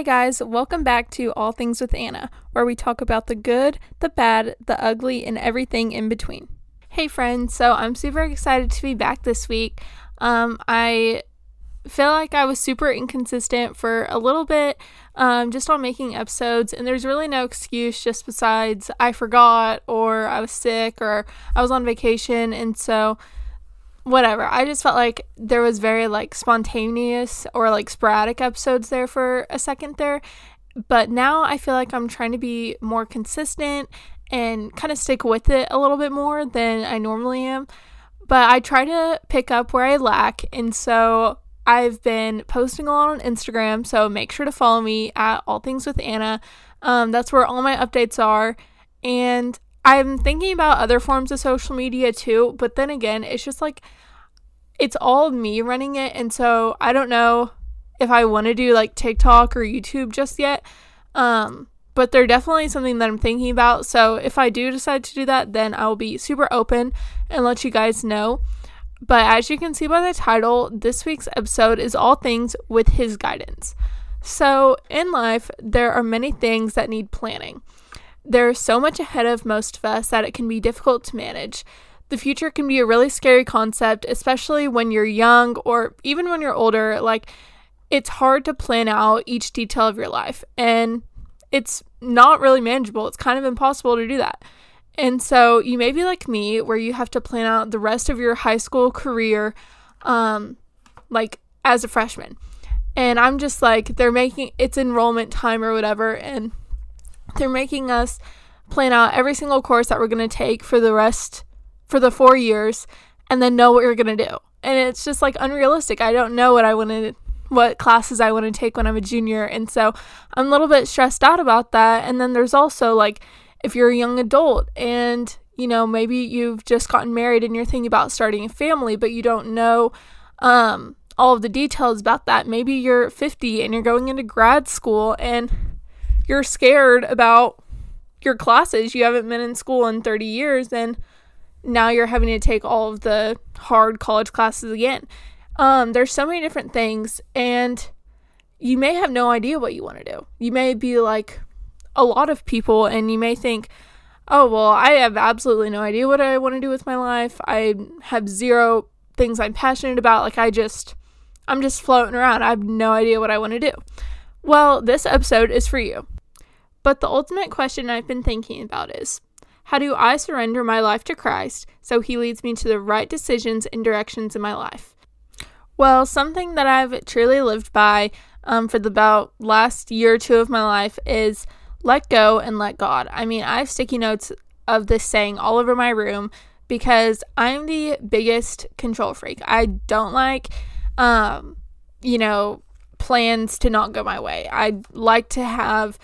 Hi, guys. Welcome back to All Things with Anna, where we talk about the good, the bad, the ugly, and everything in between. Hey, friends. So, I'm super excited to be back this week. Um, I feel like I was super inconsistent for a little bit um, just on making episodes, and there's really no excuse just besides I forgot or I was sick or I was on vacation, and so whatever. I just felt like there was very like spontaneous or like sporadic episodes there for a second there. But now I feel like I'm trying to be more consistent and kind of stick with it a little bit more than I normally am. But I try to pick up where I lack. And so I've been posting a lot on Instagram. So make sure to follow me at All Things with Anna. Um, that's where all my updates are. And I'm thinking about other forms of social media too, but then again, it's just like it's all me running it, and so I don't know if I want to do like TikTok or YouTube just yet. Um, but they're definitely something that I'm thinking about. So if I do decide to do that, then I will be super open and let you guys know. But as you can see by the title, this week's episode is all things with his guidance. So in life, there are many things that need planning. There's so much ahead of most of us that it can be difficult to manage. The future can be a really scary concept, especially when you're young or even when you're older. Like, it's hard to plan out each detail of your life, and it's not really manageable. It's kind of impossible to do that. And so, you may be like me, where you have to plan out the rest of your high school career, um, like as a freshman. And I'm just like, they're making it's enrollment time or whatever, and they're making us plan out every single course that we're going to take for the rest for the 4 years and then know what you're going to do. And it's just like unrealistic. I don't know what I want to what classes I want to take when I'm a junior. And so I'm a little bit stressed out about that. And then there's also like if you're a young adult and you know, maybe you've just gotten married and you're thinking about starting a family, but you don't know um, all of the details about that. Maybe you're 50 and you're going into grad school and you're scared about your classes. You haven't been in school in 30 years, and now you're having to take all of the hard college classes again. Um, there's so many different things, and you may have no idea what you want to do. You may be like a lot of people, and you may think, oh, well, I have absolutely no idea what I want to do with my life. I have zero things I'm passionate about. Like, I just, I'm just floating around. I have no idea what I want to do. Well, this episode is for you. But the ultimate question I've been thinking about is how do I surrender my life to Christ so he leads me to the right decisions and directions in my life? Well, something that I've truly lived by um, for the about last year or two of my life is let go and let God. I mean, I have sticky notes of this saying all over my room because I'm the biggest control freak. I don't like, um, you know, plans to not go my way. I like to have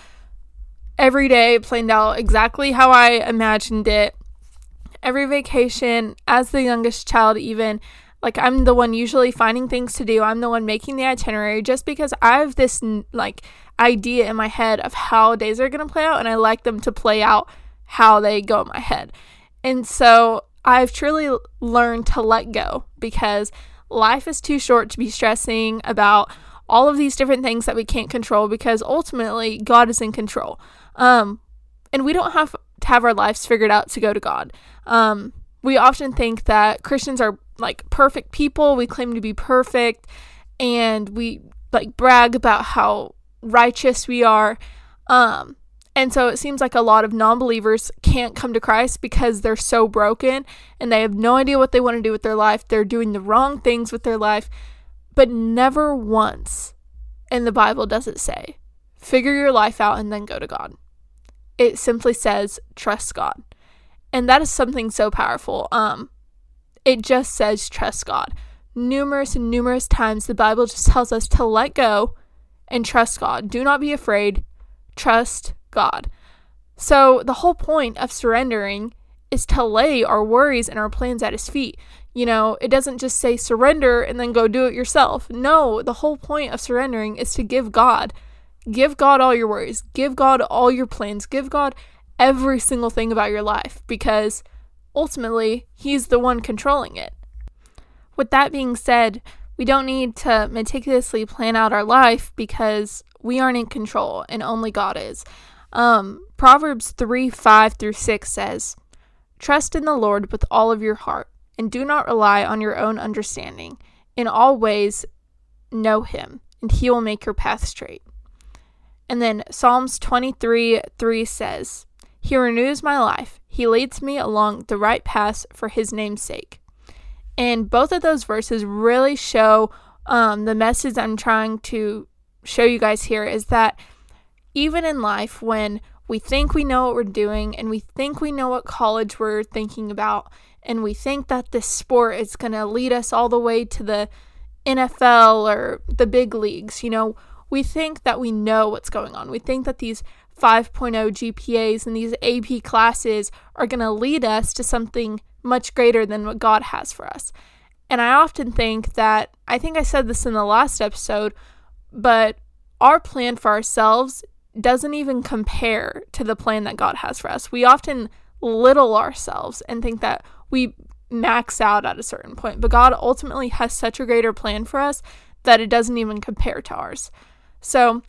every day planned out exactly how I imagined it. Every vacation, as the youngest child, even like I'm the one usually finding things to do. I'm the one making the itinerary just because I have this like idea in my head of how days are going to play out and I like them to play out how they go in my head. And so I've truly learned to let go because life is too short to be stressing about all of these different things that we can't control because ultimately God is in control. Um, and we don't have to have our lives figured out to go to God. Um, we often think that Christians are like perfect people. We claim to be perfect and we like brag about how righteous we are. Um, and so it seems like a lot of non believers can't come to Christ because they're so broken and they have no idea what they want to do with their life. They're doing the wrong things with their life. But never once in the Bible does it say, figure your life out and then go to God it simply says trust God. And that is something so powerful. Um it just says trust God. Numerous and numerous times the Bible just tells us to let go and trust God. Do not be afraid. Trust God. So the whole point of surrendering is to lay our worries and our plans at his feet. You know, it doesn't just say surrender and then go do it yourself. No, the whole point of surrendering is to give God Give God all your worries. Give God all your plans. Give God every single thing about your life because ultimately, He's the one controlling it. With that being said, we don't need to meticulously plan out our life because we aren't in control and only God is. Um, Proverbs 3 5 through 6 says, Trust in the Lord with all of your heart, and do not rely on your own understanding. In all ways, know him, and he will make your path straight. And then Psalms 23 3 says, He renews my life. He leads me along the right paths for his name's sake. And both of those verses really show um, the message I'm trying to show you guys here is that even in life, when we think we know what we're doing and we think we know what college we're thinking about, and we think that this sport is going to lead us all the way to the NFL or the big leagues, you know, we think that we know what's going on. We think that these 5.0 GPAs and these AP classes are going to lead us to something much greater than what God has for us. And I often think that, I think I said this in the last episode, but our plan for ourselves doesn't even compare to the plan that God has for us. We often little ourselves and think that we max out at a certain point, but God ultimately has such a greater plan for us that it doesn't even compare to ours. So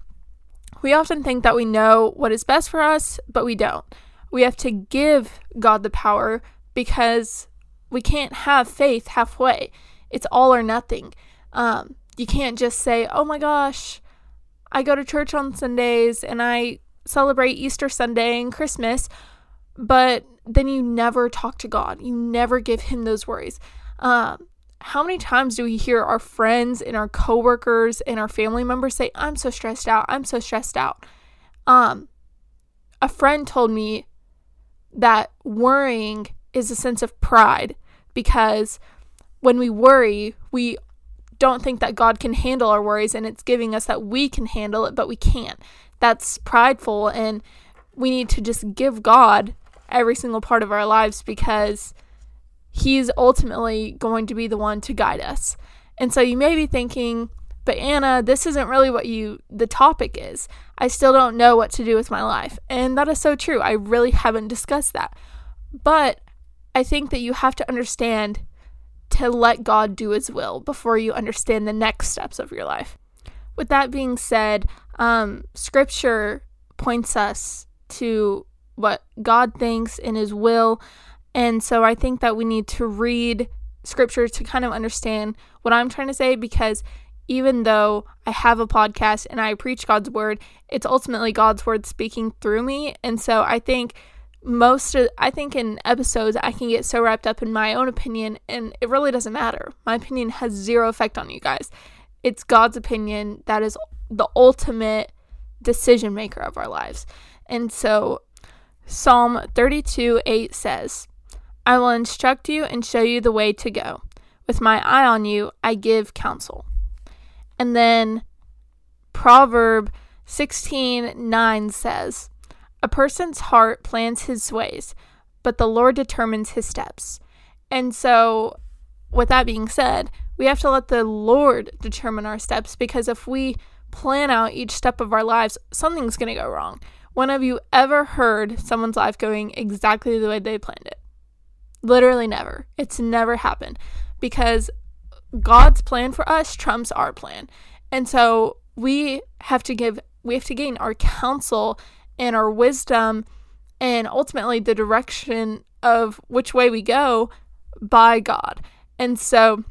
we often think that we know what is best for us, but we don't. We have to give God the power because we can't have faith halfway. It's all or nothing. Um, you can't just say, oh my gosh, I go to church on Sundays and I celebrate Easter Sunday and Christmas, but then you never talk to God. You never give Him those worries. Um, how many times do we hear our friends and our coworkers and our family members say, I'm so stressed out. I'm so stressed out. Um, a friend told me that worrying is a sense of pride because when we worry, we don't think that God can handle our worries and it's giving us that we can handle it, but we can't. That's prideful and we need to just give God every single part of our lives because He's ultimately going to be the one to guide us. And so you may be thinking, but Anna, this isn't really what you the topic is. I still don't know what to do with my life. And that is so true. I really haven't discussed that. But I think that you have to understand to let God do his will before you understand the next steps of your life. With that being said, um, scripture points us to what God thinks in his will and so I think that we need to read scripture to kind of understand what I'm trying to say because even though I have a podcast and I preach God's word, it's ultimately God's word speaking through me. And so I think most of I think in episodes I can get so wrapped up in my own opinion and it really doesn't matter. My opinion has zero effect on you guys. It's God's opinion that is the ultimate decision maker of our lives. And so Psalm 32 8 says, I will instruct you and show you the way to go. With my eye on you, I give counsel. And then Proverb 16:9 says, A person's heart plans his ways, but the Lord determines his steps. And so, with that being said, we have to let the Lord determine our steps because if we plan out each step of our lives, something's going to go wrong. When have you ever heard someone's life going exactly the way they planned it? Literally never. It's never happened because God's plan for us trumps our plan. And so we have to give we have to gain our counsel and our wisdom and ultimately the direction of which way we go by God. And so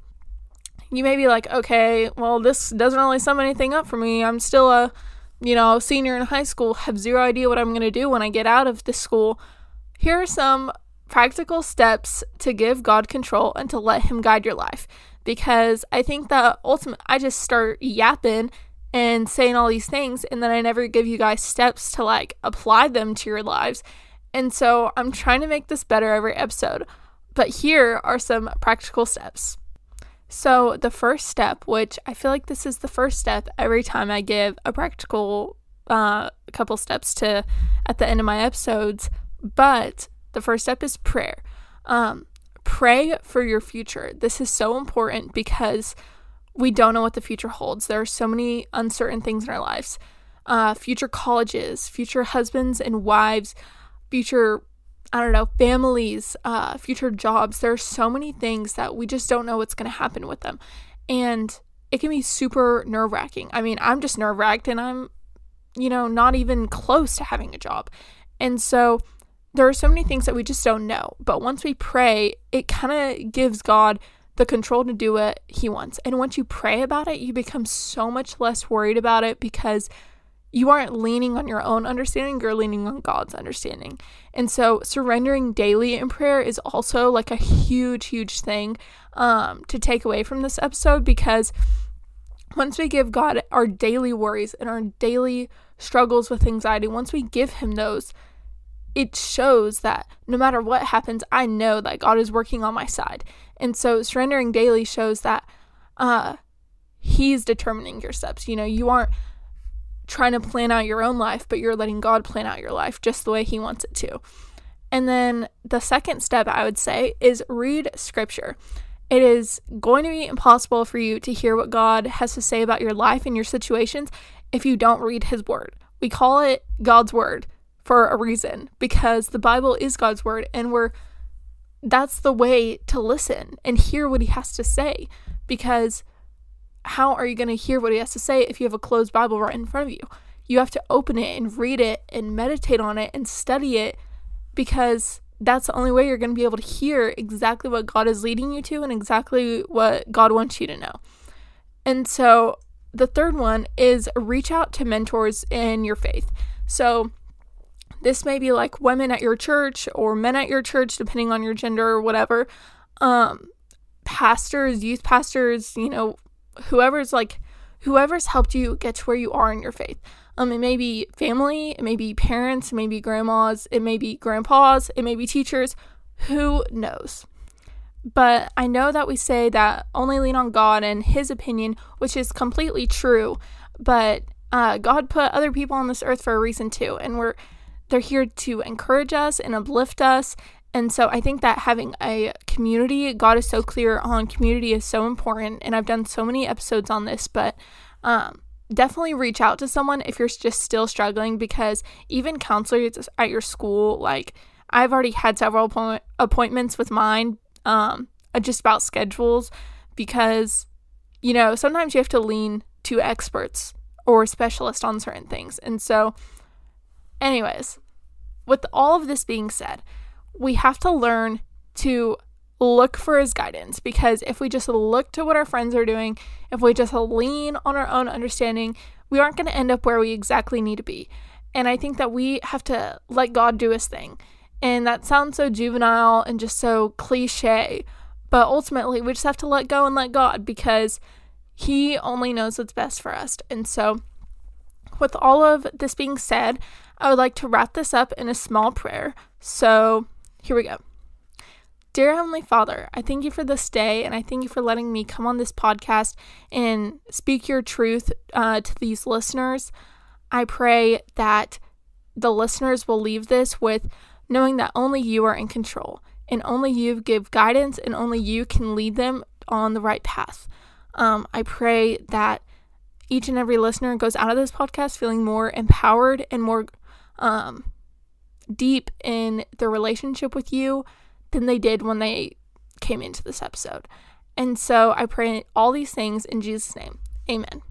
you may be like, okay, well, this doesn't really sum anything up for me. I'm still a, you know, senior in high school, have zero idea what I'm going to do when I get out of this school. Here are some practical steps to give God control and to let Him guide your life. Because I think that ultimately, I just start yapping and saying all these things, and then I never give you guys steps to like apply them to your lives. And so I'm trying to make this better every episode. But here are some practical steps. So, the first step, which I feel like this is the first step every time I give a practical uh, couple steps to at the end of my episodes, but the first step is prayer. Um, pray for your future. This is so important because we don't know what the future holds. There are so many uncertain things in our lives uh, future colleges, future husbands and wives, future, I don't know, families, uh, future jobs. There are so many things that we just don't know what's going to happen with them. And it can be super nerve wracking. I mean, I'm just nerve wracked and I'm you know, not even close to having a job. And so there are so many things that we just don't know. But once we pray, it kind of gives God the control to do what He wants. And once you pray about it, you become so much less worried about it because you aren't leaning on your own understanding, you're leaning on God's understanding. And so surrendering daily in prayer is also like a huge, huge thing um, to take away from this episode because once we give God our daily worries and our daily struggles with anxiety, once we give Him those, it shows that no matter what happens, I know that God is working on my side. And so surrendering daily shows that uh, He's determining your steps. You know, you aren't trying to plan out your own life, but you're letting God plan out your life just the way He wants it to. And then the second step I would say is read scripture. It is going to be impossible for you to hear what God has to say about your life and your situations if you don't read His Word. We call it God's Word for a reason because the Bible is God's Word and we're that's the way to listen and hear what He has to say because how are you going to hear what he has to say if you have a closed Bible right in front of you? You have to open it and read it and meditate on it and study it because that's the only way you're going to be able to hear exactly what God is leading you to and exactly what God wants you to know. And so the third one is reach out to mentors in your faith. So this may be like women at your church or men at your church, depending on your gender or whatever. Um, pastors, youth pastors, you know, whoever's like whoever's helped you get to where you are in your faith. Um, it may be family, it may be parents, it may be grandmas, it may be grandpas, it may be teachers. Who knows? But I know that we say that only lean on God and His opinion, which is completely true. But uh, God put other people on this earth for a reason too, and we're they're here to encourage us and uplift us and so I think that having a community, God is so clear on community is so important. And I've done so many episodes on this, but um, definitely reach out to someone if you're just still struggling because even counselors at your school, like I've already had several appoint- appointments with mine um, uh, just about schedules because, you know, sometimes you have to lean to experts or specialists on certain things. And so, anyways, with all of this being said, we have to learn to look for his guidance because if we just look to what our friends are doing, if we just lean on our own understanding, we aren't going to end up where we exactly need to be. And I think that we have to let God do his thing. And that sounds so juvenile and just so cliche, but ultimately we just have to let go and let God because he only knows what's best for us. And so, with all of this being said, I would like to wrap this up in a small prayer. So, here we go. Dear Heavenly Father, I thank you for this day and I thank you for letting me come on this podcast and speak your truth uh, to these listeners. I pray that the listeners will leave this with knowing that only you are in control and only you give guidance and only you can lead them on the right path. Um, I pray that each and every listener goes out of this podcast feeling more empowered and more um, deep in their relationship with you than they did when they came into this episode. And so I pray all these things in Jesus' name. Amen.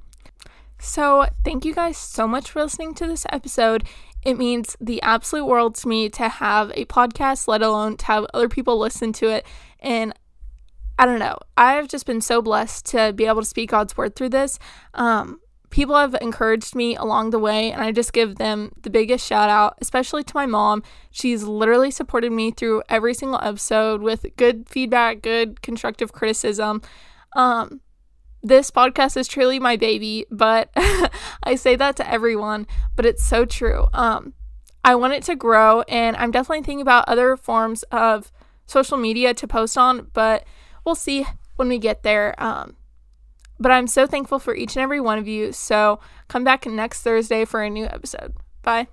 So, thank you guys so much for listening to this episode. It means the absolute world to me to have a podcast, let alone to have other people listen to it. And I don't know, I've just been so blessed to be able to speak God's word through this. Um, people have encouraged me along the way, and I just give them the biggest shout out, especially to my mom. She's literally supported me through every single episode with good feedback, good constructive criticism. Um, this podcast is truly my baby, but I say that to everyone, but it's so true. Um, I want it to grow, and I'm definitely thinking about other forms of social media to post on, but we'll see when we get there. Um, but I'm so thankful for each and every one of you. So come back next Thursday for a new episode. Bye.